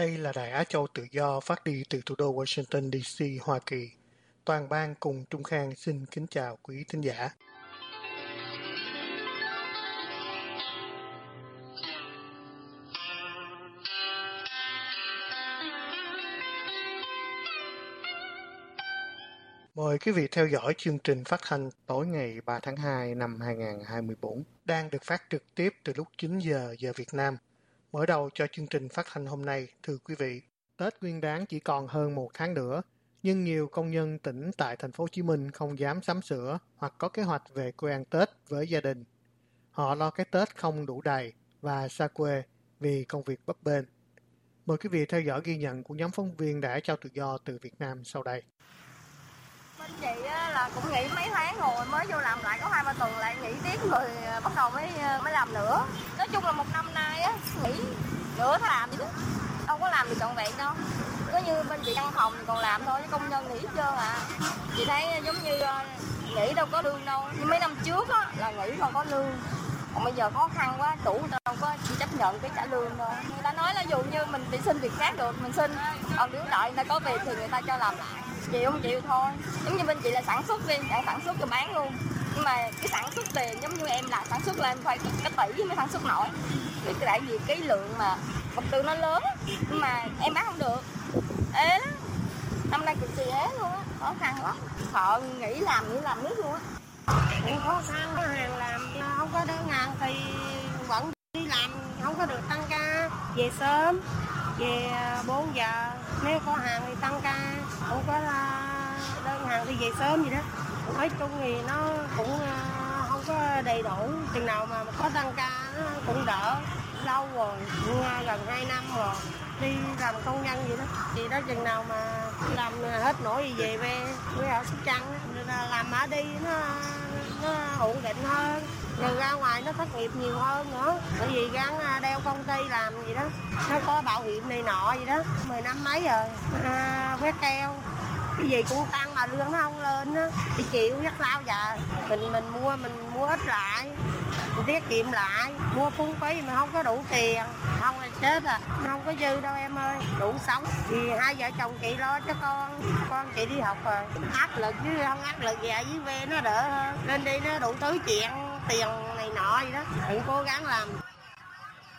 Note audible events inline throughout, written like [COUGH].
Đây là Đài Á Châu Tự Do phát đi từ thủ đô Washington DC, Hoa Kỳ. Toàn ban cùng Trung Khang xin kính chào quý thính giả. Mời quý vị theo dõi chương trình phát thanh tối ngày 3 tháng 2 năm 2024 đang được phát trực tiếp từ lúc 9 giờ giờ Việt Nam Mở đầu cho chương trình phát thanh hôm nay, thưa quý vị, Tết Nguyên Đán chỉ còn hơn một tháng nữa, nhưng nhiều công nhân tỉnh tại thành phố Hồ Chí Minh không dám sắm sửa hoặc có kế hoạch về quê ăn Tết với gia đình. Họ lo cái Tết không đủ đầy và xa quê vì công việc bấp bênh. Mời quý vị theo dõi ghi nhận của nhóm phóng viên đã trao tự do từ Việt Nam sau đây. Bên chị là cũng nghỉ mấy tháng rồi mới vô làm lại có hai ba tuần lại nghỉ tiếp rồi à, bắt đầu mới à, mới làm nữa. Nói chung là một năm nay á nghỉ nửa tháng làm gì đó. Đâu có làm được trọn vẹn đâu. Có như bên chị văn phòng còn làm thôi, công nhân nghỉ chưa à. Chị thấy giống như à, nghỉ đâu có lương đâu. Nhưng mấy năm trước á là nghỉ còn có lương còn bây giờ khó khăn quá chủ đâu có chấp nhận cái trả lương thôi người ta nói là dù như mình đi xin việc khác được mình xin còn nếu đợi người ta có việc thì người ta cho làm lại chịu, không chịu thôi. Giống như bên chị là sản xuất đi sản sản xuất cho bán luôn. Nhưng mà cái sản xuất tiền giống như em là sản xuất là em phải cái tỷ mới sản xuất nổi vì cái tại vì cái lượng mà vật tư nó lớn nhưng mà em bán không được. Ế lắm. Năm nay cực kỳ ế luôn á, khó khăn lắm. Sợ nghỉ làm nghỉ làm nước luôn á. Cũng khó khăn hàng làm không có đơn hàng thì vẫn đi làm, không có được tăng ca. Về sớm về 4 giờ. Nếu có hàng thì tăng ca, không có à, đơn hàng thì về sớm gì đó. Nói chung thì nó cũng à, không có đầy đủ. Chừng nào mà có tăng ca nó cũng đỡ lâu rồi à, gần 2 năm rồi. Đi làm công nhân gì đó. Thì đó chừng nào mà làm hết nổi gì về về quê ở sóc trăng. Làm ở đi nó nó ổn định hơn rồi ra ngoài nó thất nghiệp nhiều hơn nữa. Bởi vì gắn à, đeo công ty làm gì đó. Nó có bảo hiểm này nọ gì đó. Mười năm mấy rồi. À, quét keo. Cái gì cũng tăng mà lương nó không lên á. Thì chịu rất sao giờ? Mình mình mua mình mua ít lại. Mình tiết kiệm lại. Mua phung phí mà không có đủ tiền. Không là chết à. Không có dư đâu em ơi. Đủ sống. Thì hai vợ chồng chị lo cho con. Con chị đi học rồi. Áp lực chứ không áp lực về với về nó đỡ hơn. Lên đi nó đủ thứ chuyện tiền này nọ gì đó cũng cố gắng làm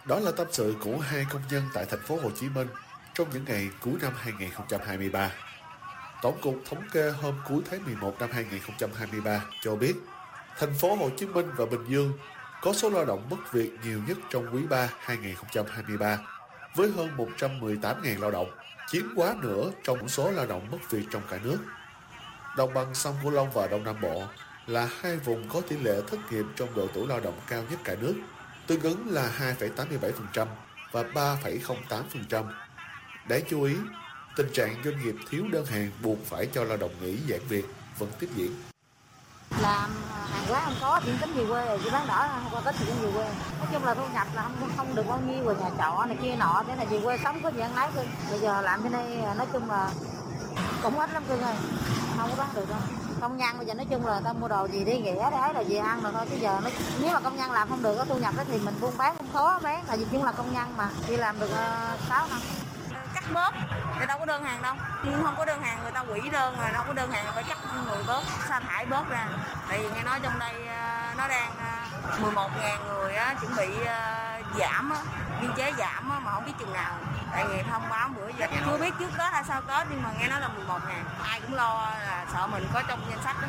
đó là tâm sự của hai công nhân tại thành phố Hồ Chí Minh trong những ngày cuối năm 2023. Tổng cục thống kê hôm cuối tháng 11 năm 2023 cho biết, thành phố Hồ Chí Minh và Bình Dương có số lao động mất việc nhiều nhất trong quý 3 2023 với hơn 118.000 lao động, chiếm quá nửa trong số lao động mất việc trong cả nước. Đồng bằng sông Cửu Long và Đông Nam Bộ là hai vùng có tỷ lệ thất nghiệp trong độ tuổi lao động cao nhất cả nước, tương ứng là 2,87% và 3,08%. Đáng chú ý, tình trạng doanh nghiệp thiếu đơn hàng buộc phải cho lao động nghỉ giãn việc vẫn tiếp diễn. Làm hàng quá không có chuyển tính về quê rồi, chỉ bán đỏ không có tính chuyện về quê. Nói chung là thu nhập là không không được bao nhiêu rồi nhà trọ này kia nọ, thế là về quê sống có gì ăn lấy cưng. Bây giờ làm thế này nói chung là cũng ít lắm cơ rồi, không có bán được đâu công nhân bây giờ nói chung là tao mua đồ gì đi ghẻ đấy là gì ăn rồi thôi. Chứ giờ nó, nếu mà công nhân làm không được có thu nhập đó thì mình buôn bán không khó bán. Tại vì cũng là công nhân mà đi làm được ờ, uh, 6 năm. Cắt bớt người đâu có đơn hàng đâu. Không có đơn hàng người ta quỷ đơn rồi đâu có đơn hàng phải cắt người bớt sa thải bớt ra. Tại vì nghe nói trong đây ờ, nó đang ờ, 11 ngàn người á, chuẩn bị giảm á, biên chế giảm á, mà không biết chừng nào. Tại vì thông báo bữa giờ chưa biết trước Tết hay sau Tết nhưng mà nghe nói là 11 ngàn. Ai cũng lo là sợ mình có trong danh sách đó.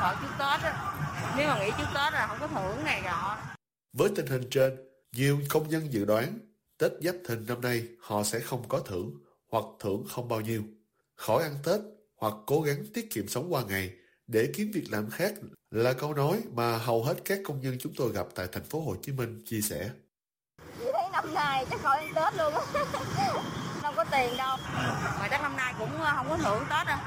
Sợ trước Tết á. Nếu mà nghỉ trước Tết là không có thưởng này nọ. Với tình hình trên, nhiều công nhân dự đoán Tết Giáp Thìn năm nay họ sẽ không có thưởng hoặc thưởng không bao nhiêu. Khỏi ăn Tết hoặc cố gắng tiết kiệm sống qua ngày để kiếm việc làm khác là câu nói mà hầu hết các công nhân chúng tôi gặp tại thành phố Hồ Chí Minh chia sẻ. Chị năm nay chắc khỏi ăn Tết luôn á. [LAUGHS] Đâu có tiền đâu. Mà chắc năm nay cũng ờ, không có thưởng Tết đâu.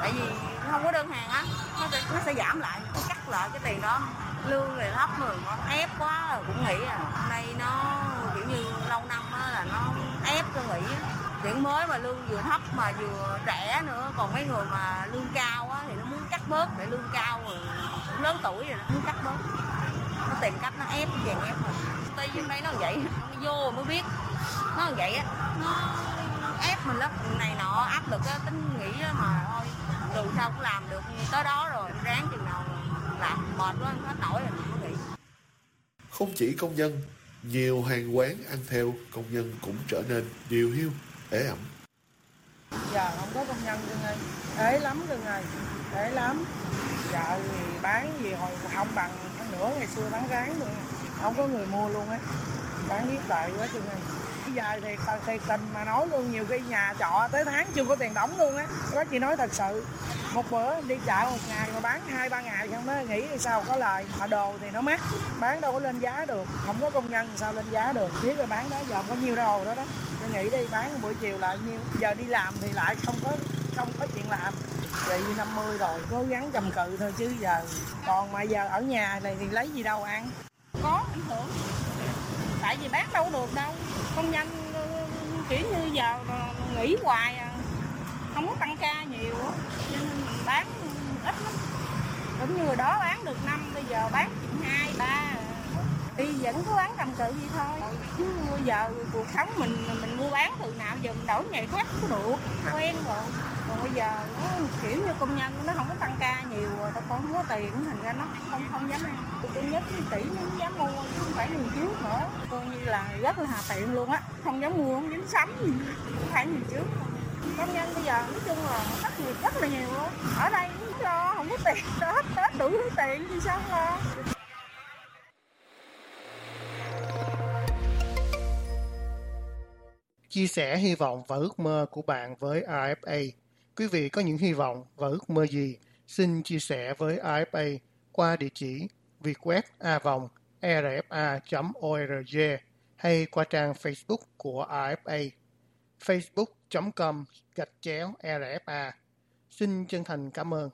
Tại vì không có đơn hàng á, nó, sẽ, nó sẽ giảm lại, nó cắt lại cái tiền đó. Lương thì thấp rồi, nó ép quá rồi cũng nghĩ à. Hôm nay nó kiểu như lâu năm á là nó ép tôi nghĩ tuyển mới mà lương vừa thấp mà vừa rẻ nữa còn mấy người mà lương cao á thì nó muốn cắt bớt để lương cao rồi cũng lớn tuổi rồi nó muốn cắt bớt nó tìm cách nó ép chèn ép mình tuy trong đây nó vậy nó vô mới biết. Nó vậy á nó ép mình lắm. Này nọ áp lực á tính nghĩ á mà thôi dù sao cũng làm được. Tới đó rồi ráng chừng nào làm mệt quá hết nổi rồi mới nghỉ. Không chỉ công nhân, nhiều hàng quán ăn theo công nhân cũng trở nên điều hiu, ế ẩm. giờ không có công nhân cưng ơi ế lắm cưng ơi ế lắm. Chợ thì bán gì hồi không bằng nữa ngày xưa bán ráng luôn không có người mua luôn á bán biết đại quá chừng này. Bây giờ thì thiệt tình mà nói luôn, nhiều cái nhà trọ tới tháng chưa có tiền đóng luôn á. Đó chị nói thật sự, một bữa đi chợ một ngày mà bán hai, ba ngày xong mới nghĩ sao, có lời. Mà đồ thì nó mắc, bán đâu có lên giá được. Không có công nhân sao lên giá được? Biết rồi bán đó, giờ có nhiêu đồ đó đó. Tôi nghĩ đi, bán buổi chiều lại nhiêu. Giờ đi làm thì lại không có không có chuyện làm. Vậy 50 rồi, cố gắng cầm cự thôi chứ giờ. Còn mà giờ ở nhà này thì lấy gì đâu ăn có ảnh hưởng. Tại vì bán đâu được đâu. Công nhân ờ, kiểu như giờ nghỉ hoài à không có tăng ca nhiều nên mình bán ít lắm. Cũng như đó, bán được năm, bây giờ bán hai, ba. Đi vẫn cứ bán cầm cự vậy thôi. Chứ bây giờ cuộc sống mình mình mua bán từ nào giờ mình đổi nghề khác cũng được. Quen rồi còn bây giờ nó kiểu như công nhân nó không có tăng ca nhiều, rồi tao con không có tiền, thành ra nó không không dám ăn. Tôi nhất tỷ nó không dám mua, chứ không phải như trước nữa. Coi như là rất là hà tiện luôn á, không dám mua, không dám sắm. Gì không phải như trước. Công nhân bây giờ nói chung là thất nghiệp rất là nhiều luôn ở đây cũng lo không có tiền hết tết đủ thứ tiền thì sao không lo? Chia sẻ hy vọng và ước mơ của bạn với AFA. Quý vị có những hy vọng và ước mơ gì? Xin chia sẻ với AFA qua địa chỉ vietweb a vòng rfa.org hay qua trang Facebook của AFA facebook.com gạch chéo RFA. Xin chân thành cảm ơn.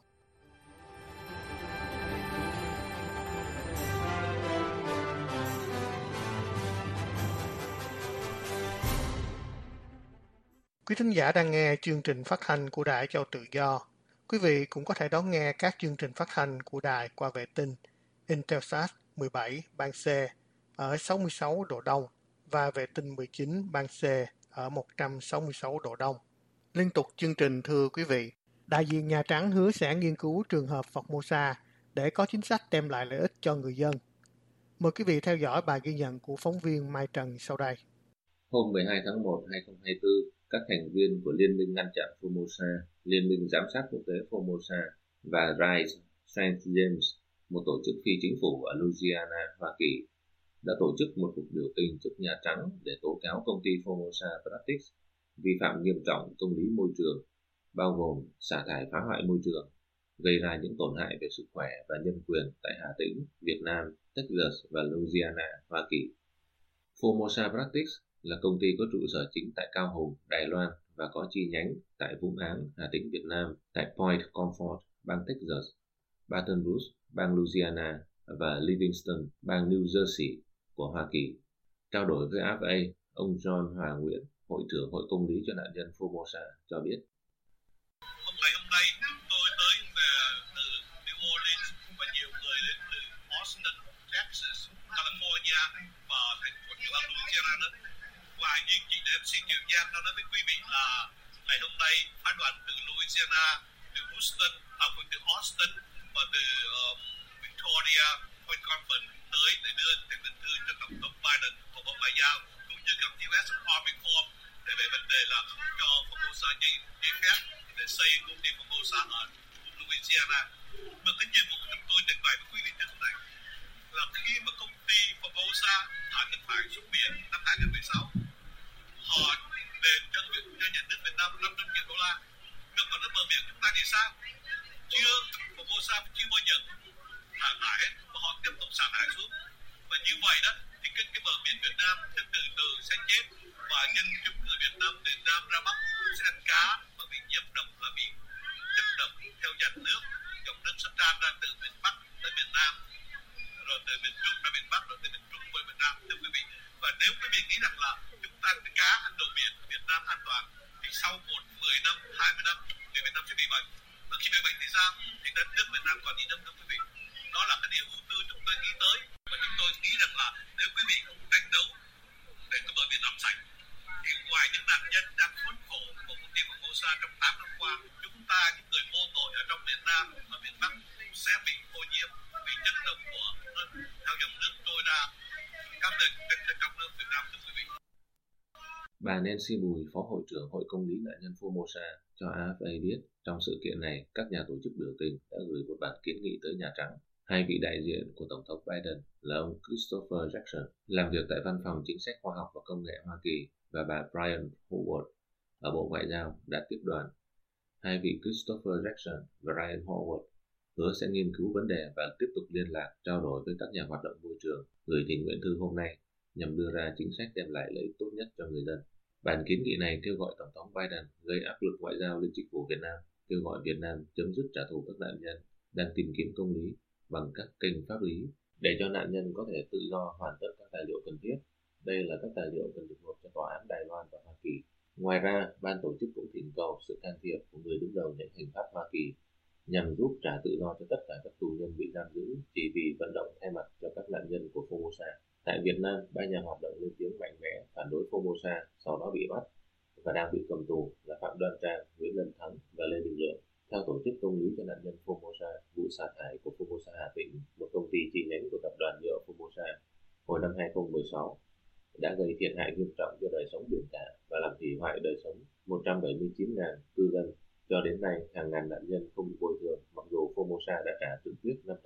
Quý thính giả đang nghe chương trình phát thanh của Đài Châu Tự Do. Quý vị cũng có thể đón nghe các chương trình phát thanh của đài qua vệ tinh Intelsat 17 ban C ở 66 độ Đông và vệ tinh 19 ban C ở 166 độ Đông. Liên tục chương trình thưa quý vị, đại diện Nhà Trắng hứa sẽ nghiên cứu trường hợp Formosa để có chính sách đem lại lợi ích cho người dân. Mời quý vị theo dõi bài ghi nhận của phóng viên Mai Trần sau đây. Hôm 12 tháng 1, 2024, các thành viên của Liên minh ngăn chặn Formosa, Liên minh giám sát quốc tế Formosa và RISE St. James, một tổ chức phi chính phủ ở Louisiana, Hoa Kỳ, đã tổ chức một cuộc biểu tình trước Nhà Trắng để tố cáo công ty Formosa Plastics vi phạm nghiêm trọng công lý môi trường, bao gồm xả thải phá hoại môi trường, gây ra những tổn hại về sức khỏe và nhân quyền tại Hà Tĩnh, Việt Nam, Texas và Louisiana, Hoa Kỳ. Formosa Plastics là công ty có trụ sở chính tại Cao Hùng, Đài Loan và có chi nhánh tại Vũng Áng, Hà Tĩnh, Việt Nam, tại Point Comfort, bang Texas, Baton Rouge, bang Louisiana và Livingston, bang New Jersey của Hoa Kỳ. Trao đổi với AFA, ông John Hòa Nguyễn, Hội trưởng Hội Công lý cho nạn nhân Formosa cho biết. Xin kiều Giang nó nói với quý vị là ngày hôm nay phái đoàn từ Louisiana, từ Houston, à, từ Austin và từ um, Victoria, Point Conference tới để đưa tiền tình thư cho tổng thống Biden của Bộ Ngoại giao cũng như gặp US Army Corps để về vấn đề là cho Formosa giấy giấy phép để xây công ty Formosa ở Louisiana. Mà cái nhiệm vụ của chúng tôi trình bày với quý vị như thế này là khi mà công ty Formosa thả nước thải xuống biển năm 2016 họ đền cho cho nhà nước Việt Nam 500 triệu đô la. Nhưng mà nước bờ biển chúng ta thì sao? Chưa của cô sa, chưa bao giờ thả thải và họ tiếp tục xả thải xuống. Và như vậy đó thì cái, cái bờ biển Việt Nam sẽ từ từ sẽ chết và nhân chúng người Việt Nam từ Nam ra Bắc sẽ ăn cá và bị nhiễm độc là bị chất độc theo dòng nước dòng nước sắp tràn ra từ miền Bắc tới miền Nam rồi từ miền Trung ra miền Bắc rồi từ miền Trung về miền Nam thưa quý vị. Và nếu quý vị nghĩ rằng là ăn cái ăn cá ăn đồ biển Việt Nam an toàn thì sau một 10 năm 20 năm, người Việt Nam sẽ bị bệnh. Và khi bị bệnh thì sao thì đất nước Việt Nam còn đi đâu thưa quý vị. Đó là cái điều ưu tư chúng tôi nghĩ tới. Và chúng tôi nghĩ rằng là nếu quý vị không tranh đấu để cái bờ biển làm sạch, thì ngoài những nạn nhân đang khốn khổ Nancy Bùi, Phó Hội trưởng Hội Công lý Nạn nhân Formosa cho AFA biết trong sự kiện này các nhà tổ chức biểu tình đã gửi một bản kiến nghị tới Nhà Trắng. Hai vị đại diện của Tổng thống Biden là ông Christopher Jackson làm việc tại Văn phòng Chính sách Khoa học và Công nghệ Hoa Kỳ và bà Brian Howard ở Bộ Ngoại giao đã tiếp đoàn. Hai vị Christopher Jackson và Brian Howard hứa sẽ nghiên cứu vấn đề và tiếp tục liên lạc trao đổi với các nhà hoạt động môi trường gửi tình nguyện thư hôm nay nhằm đưa ra chính sách đem lại lợi ích tốt nhất cho người dân. Bản kiến nghị này kêu gọi Tổng thống Biden gây áp lực ngoại giao lên chính phủ Việt Nam, kêu gọi Việt Nam chấm dứt trả thù các nạn nhân đang tìm kiếm công lý bằng các kênh pháp lý để cho nạn nhân có thể tự do hoàn tất các tài liệu cần thiết. Đây là các tài liệu cần được nộp cho tòa án Đài Loan và Hoa Kỳ. Ngoài ra, ban tổ chức cũng thỉnh cầu sự can thiệp của người đứng đầu nhận hành pháp Hoa Kỳ nhằm giúp trả tự do cho tất cả các tù nhân bị giam giữ chỉ vì vận động thay mặt cho các nạn nhân của Formosa. Tại Việt Nam, ba nhà hoạt động lên tiếng mạnh mẽ phản đối Formosa, sau đó bị bắt và đang bị cầm tù là Phạm Đoan Trang, Nguyễn Lân Thắng và Lê Đình Lượng. Theo tổ chức công lý cho nạn nhân Formosa, vụ xả thải của Formosa Hà Tĩnh, một công ty chi nhánh của tập đoàn nhựa Formosa, hồi năm 2016 đã gây thiệt hại nghiêm trọng cho đời sống biển cả và làm hủy hoại đời sống 179.000 cư dân. Cho đến nay, hàng ngàn nạn nhân không bị bồi thường, mặc dù Formosa đã trả trực tiếp năm.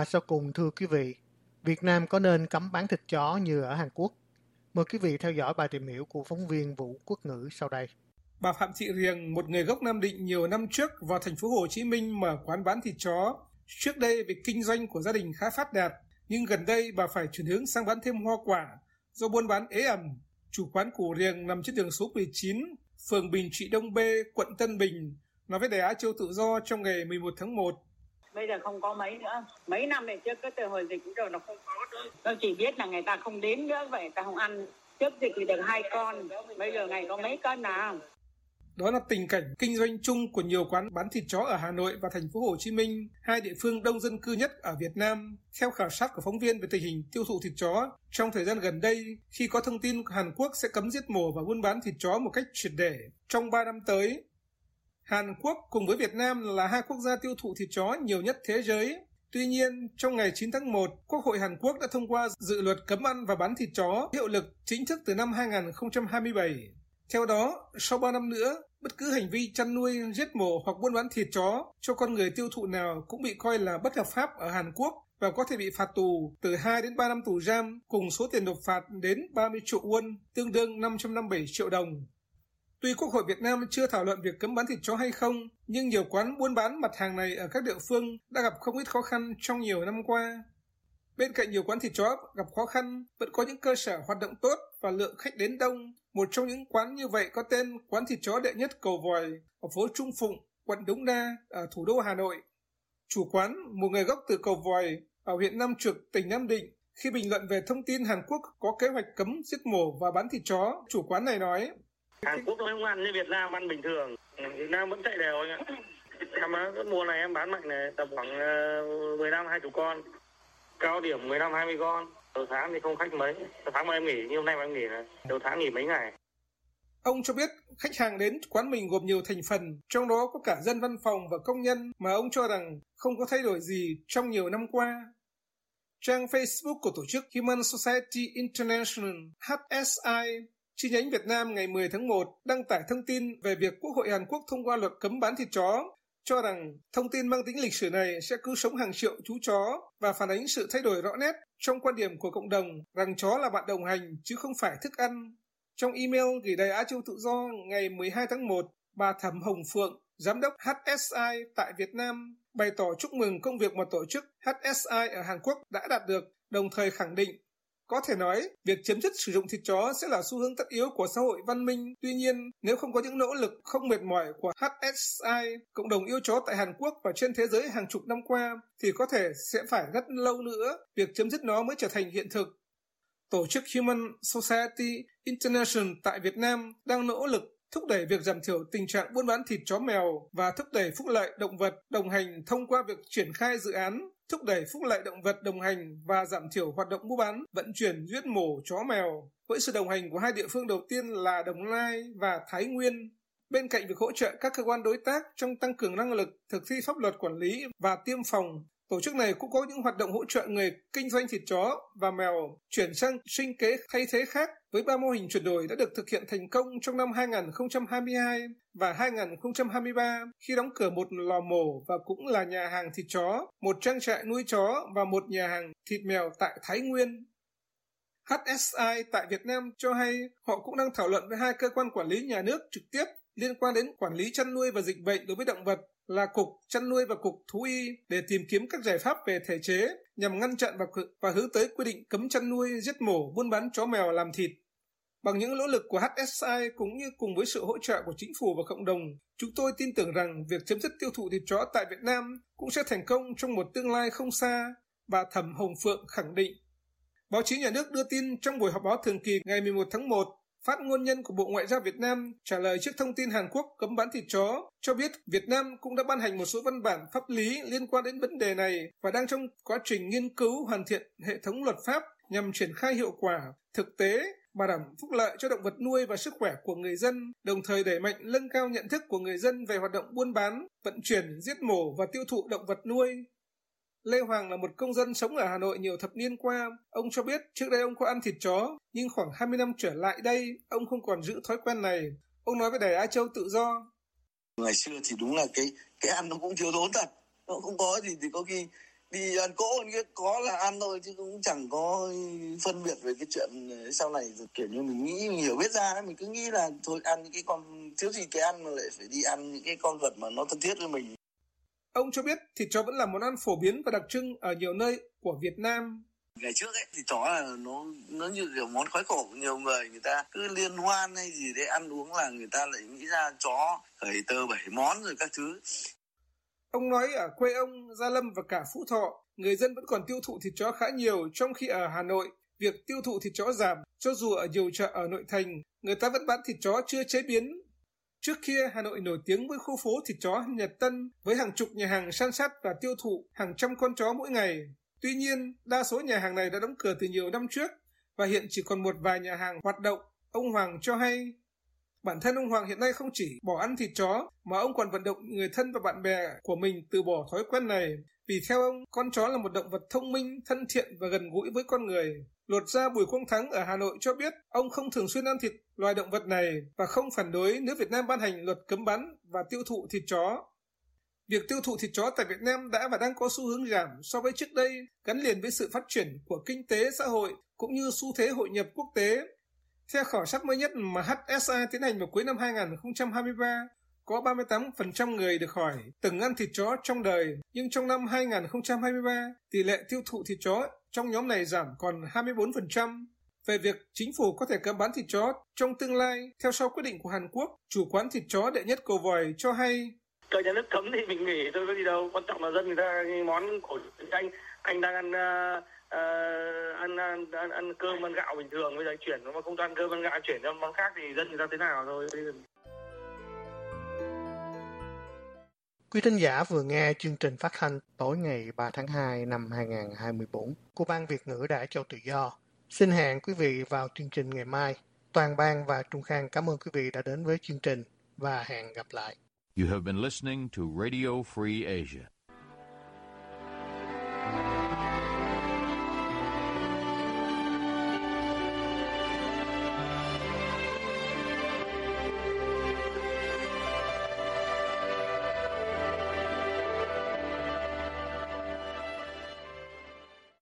Và sau cùng thưa quý vị, Việt Nam có nên cấm bán thịt chó như ở Hàn Quốc? Mời quý vị theo dõi bài tìm hiểu của phóng viên Vũ Quốc ngữ sau đây. Bà Phạm Thị Riềng, một người gốc Nam Định nhiều năm trước vào thành phố Hồ Chí Minh mở quán bán thịt chó. Trước đây việc kinh doanh của gia đình khá phát đạt, nhưng gần đây bà phải chuyển hướng sang bán thêm hoa quả do buôn bán ế ẩm. Chủ quán của Riềng nằm trên đường số 19, phường Bình Trị Đông B, quận Tân Bình, nói với Đài Á Châu Tự Do trong ngày 11 tháng 1 bây giờ không có mấy nữa. Mấy năm về trước cái từ hồi dịch cũng rồi nó không có nữa. Tôi chỉ biết là người ta không đến nữa vậy ta không ăn. Trước dịch thì được hai con bây giờ ngày có mấy con nào? Đó là tình cảnh kinh doanh chung của nhiều quán bán thịt chó ở Hà Nội và thành phố Hồ Chí Minh, hai địa phương đông dân cư nhất ở Việt Nam. Theo khảo sát của phóng viên về tình hình tiêu thụ thịt chó, trong thời gian gần đây, khi có thông tin Hàn Quốc sẽ cấm giết mổ và buôn bán thịt chó một cách triệt để, trong 3 năm tới, Hàn Quốc cùng với Việt Nam là hai quốc gia tiêu thụ thịt chó nhiều nhất thế giới. Tuy nhiên, trong ngày 9 tháng 1, Quốc hội Hàn Quốc đã thông qua dự luật cấm ăn và bán thịt chó hiệu lực chính thức từ năm 2027. Theo đó, sau 3 năm nữa, bất cứ hành vi chăn nuôi, giết mổ hoặc buôn bán thịt chó cho con người tiêu thụ nào cũng bị coi là bất hợp pháp ở Hàn Quốc và có thể bị phạt tù từ 2 đến 3 năm tù giam cùng số tiền nộp phạt đến 30 triệu won, tương đương 557 triệu đồng. Tuy Quốc hội Việt Nam chưa thảo luận việc cấm bán thịt chó hay không, nhưng nhiều quán buôn bán mặt hàng này ở các địa phương đã gặp không ít khó khăn trong nhiều năm qua. Bên cạnh nhiều quán thịt chó gặp khó khăn, vẫn có những cơ sở hoạt động tốt và lượng khách đến đông. Một trong những quán như vậy có tên Quán thịt chó đệ nhất Cầu Vòi ở phố Trung Phụng, quận Đống Đa ở thủ đô Hà Nội. Chủ quán, một người gốc từ Cầu Vòi ở huyện Nam Trực, tỉnh Nam Định, khi bình luận về thông tin Hàn Quốc có kế hoạch cấm giết mổ và bán thịt chó, chủ quán này nói, Hàn Quốc nó không ăn như Việt Nam ăn bình thường. Ừ, Việt Nam vẫn chạy đều anh ạ. Em cái mùa này em bán mạnh này tầm khoảng ờ, 15 20 con. Cao điểm 15 20 con. Đầu tháng thì không khách mấy. Đầu tháng mà em nghỉ như hôm nay mà em nghỉ này. Đầu tháng nghỉ mấy ngày. Ông cho biết khách hàng đến quán mình gồm nhiều thành phần, trong đó có cả dân văn phòng và công nhân mà ông cho rằng không có thay đổi gì trong nhiều năm qua. Trang Facebook của tổ chức Human Society International HSI chi nhánh Việt Nam ngày 10 tháng 1 đăng tải thông tin về việc Quốc hội Hàn Quốc thông qua luật cấm bán thịt chó cho rằng thông tin mang tính lịch sử này sẽ cứu sống hàng triệu chú chó và phản ánh sự thay đổi rõ nét trong quan điểm của cộng đồng rằng chó là bạn đồng hành chứ không phải thức ăn. Trong email gửi Đài Á Châu Tự Do ngày 12 tháng 1, bà Thẩm Hồng Phượng, giám đốc HSI tại Việt Nam, bày tỏ chúc mừng công việc mà tổ chức HSI ở Hàn Quốc đã đạt được, đồng thời khẳng định có thể nói, việc chấm dứt sử dụng thịt chó sẽ là xu hướng tất yếu của xã hội văn minh. Tuy nhiên, nếu không có những nỗ lực không mệt mỏi của HSI, cộng đồng yêu chó tại Hàn Quốc và trên thế giới hàng chục năm qua, thì có thể sẽ phải rất lâu nữa việc chấm dứt nó mới trở thành hiện thực. Tổ chức Human Society International tại Việt Nam đang nỗ lực thúc đẩy việc giảm thiểu tình trạng buôn bán thịt chó mèo và thúc đẩy phúc lợi động vật đồng hành thông qua việc triển khai dự án thúc đẩy phúc lợi động vật đồng hành và giảm thiểu hoạt động mua bán, vận chuyển, giết mổ chó mèo với sự đồng hành của hai địa phương đầu tiên là Đồng Nai và Thái Nguyên. Bên cạnh việc hỗ trợ các cơ quan đối tác trong tăng cường năng lực thực thi pháp luật quản lý và tiêm phòng, Tổ chức này cũng có những hoạt động hỗ trợ người kinh doanh thịt chó và mèo chuyển sang sinh kế thay thế khác với ba mô hình chuyển đổi đã được thực hiện thành công trong năm 2022 và 2023 khi đóng cửa một lò mổ và cũng là nhà hàng thịt chó, một trang trại nuôi chó và một nhà hàng thịt mèo tại Thái Nguyên. HSI tại Việt Nam cho hay họ cũng đang thảo luận với hai cơ quan quản lý nhà nước trực tiếp liên quan đến quản lý chăn nuôi và dịch bệnh đối với động vật là Cục Chăn nuôi và Cục Thú y để tìm kiếm các giải pháp về thể chế nhằm ngăn chặn và, và hướng tới quy định cấm chăn nuôi, giết mổ, buôn bán chó mèo làm thịt. Bằng những nỗ lực của HSI cũng như cùng với sự hỗ trợ của chính phủ và cộng đồng, chúng tôi tin tưởng rằng việc chấm dứt tiêu thụ thịt chó tại Việt Nam cũng sẽ thành công trong một tương lai không xa, bà Thẩm Hồng Phượng khẳng định. Báo chí nhà nước đưa tin trong buổi họp báo thường kỳ ngày 11 tháng 1 Phát ngôn nhân của Bộ Ngoại giao Việt Nam trả lời trước thông tin Hàn Quốc cấm bán thịt chó, cho biết Việt Nam cũng đã ban hành một số văn bản pháp lý liên quan đến vấn đề này và đang trong quá trình nghiên cứu hoàn thiện hệ thống luật pháp nhằm triển khai hiệu quả, thực tế, bảo đảm phúc lợi cho động vật nuôi và sức khỏe của người dân, đồng thời đẩy mạnh nâng cao nhận thức của người dân về hoạt động buôn bán, vận chuyển, giết mổ và tiêu thụ động vật nuôi. Lê Hoàng là một công dân sống ở Hà Nội nhiều thập niên qua. Ông cho biết trước đây ông có ăn thịt chó, nhưng khoảng 20 năm trở lại đây, ông không còn giữ thói quen này. Ông nói với Đài Á Châu tự do. Ngày xưa thì đúng là cái cái ăn nó cũng thiếu thốn thật. Nó không có gì thì có khi đi ăn cỗ có là ăn thôi chứ cũng chẳng có phân biệt về cái chuyện ờ, sau này kiểu như mình nghĩ mình hiểu biết ra mình cứ nghĩ là thôi ăn những cái con thiếu gì cái ăn mà lại phải đi ăn những cái con vật mà nó thân thiết với mình Ông cho biết thịt chó vẫn là món ăn phổ biến và đặc trưng ở nhiều nơi của Việt Nam. Ngày trước ấy thì chó là nó nó như kiểu món khoái khẩu nhiều người người ta cứ liên hoan hay gì đấy ăn uống là người ta lại nghĩ ra chó khởi tờ bảy món rồi các thứ. Ông nói ở quê ông Gia Lâm và cả Phú Thọ, người dân vẫn còn tiêu thụ thịt chó khá nhiều trong khi ở Hà Nội việc tiêu thụ thịt chó giảm, cho dù ở nhiều chợ ở nội thành, người ta vẫn bán thịt chó chưa chế biến Trước kia, Hà Nội nổi tiếng với khu phố thịt chó Nhật Tân với hàng chục nhà hàng san sát và tiêu thụ hàng trăm con chó mỗi ngày. Tuy nhiên, đa số nhà hàng này đã đóng cửa từ nhiều năm trước và hiện chỉ còn một vài nhà hàng hoạt động. Ông Hoàng cho hay, bản thân ông Hoàng hiện nay không chỉ bỏ ăn thịt chó mà ông còn vận động người thân và bạn bè của mình từ bỏ thói quen này. Vì theo ông, con chó là một động vật thông minh, thân thiện và gần gũi với con người. Luật gia Bùi Quang Thắng ở Hà Nội cho biết ông không thường xuyên ăn thịt loài động vật này và không phản đối nếu Việt Nam ban hành luật cấm bán và tiêu thụ thịt chó. Việc tiêu thụ thịt chó tại Việt Nam đã và đang có xu hướng giảm so với trước đây, gắn liền với sự phát triển của kinh tế xã hội cũng như xu thế hội nhập quốc tế. Theo khảo sát mới nhất mà HSI tiến hành vào cuối năm 2023, có 38% người được hỏi từng ăn thịt chó trong đời, nhưng trong năm 2023, tỷ lệ tiêu thụ thịt chó trong nhóm này giảm còn 24%. Về việc chính phủ có thể cấm bán thịt chó trong tương lai, theo sau quyết định của Hàn Quốc, chủ quán thịt chó đệ nhất cầu vòi cho hay. Cơ nhà nước cấm thì mình nghỉ thôi có gì đâu, quan trọng là dân người ta món của anh anh đang ăn uh, ăn, ăn, ăn ăn cơm ăn gạo bình thường bây giờ chuyển mà không ăn cơm ăn gạo chuyển cho món khác thì dân người ta thế nào thôi. Quý thính giả vừa nghe chương trình phát thanh tối ngày 3 tháng 2 năm 2024 của Ban Việt ngữ Đài Châu Tự Do. Xin hẹn quý vị vào chương trình ngày mai. Toàn ban và Trung Khang cảm ơn quý vị đã đến với chương trình và hẹn gặp lại. You have been listening to Radio Free Asia.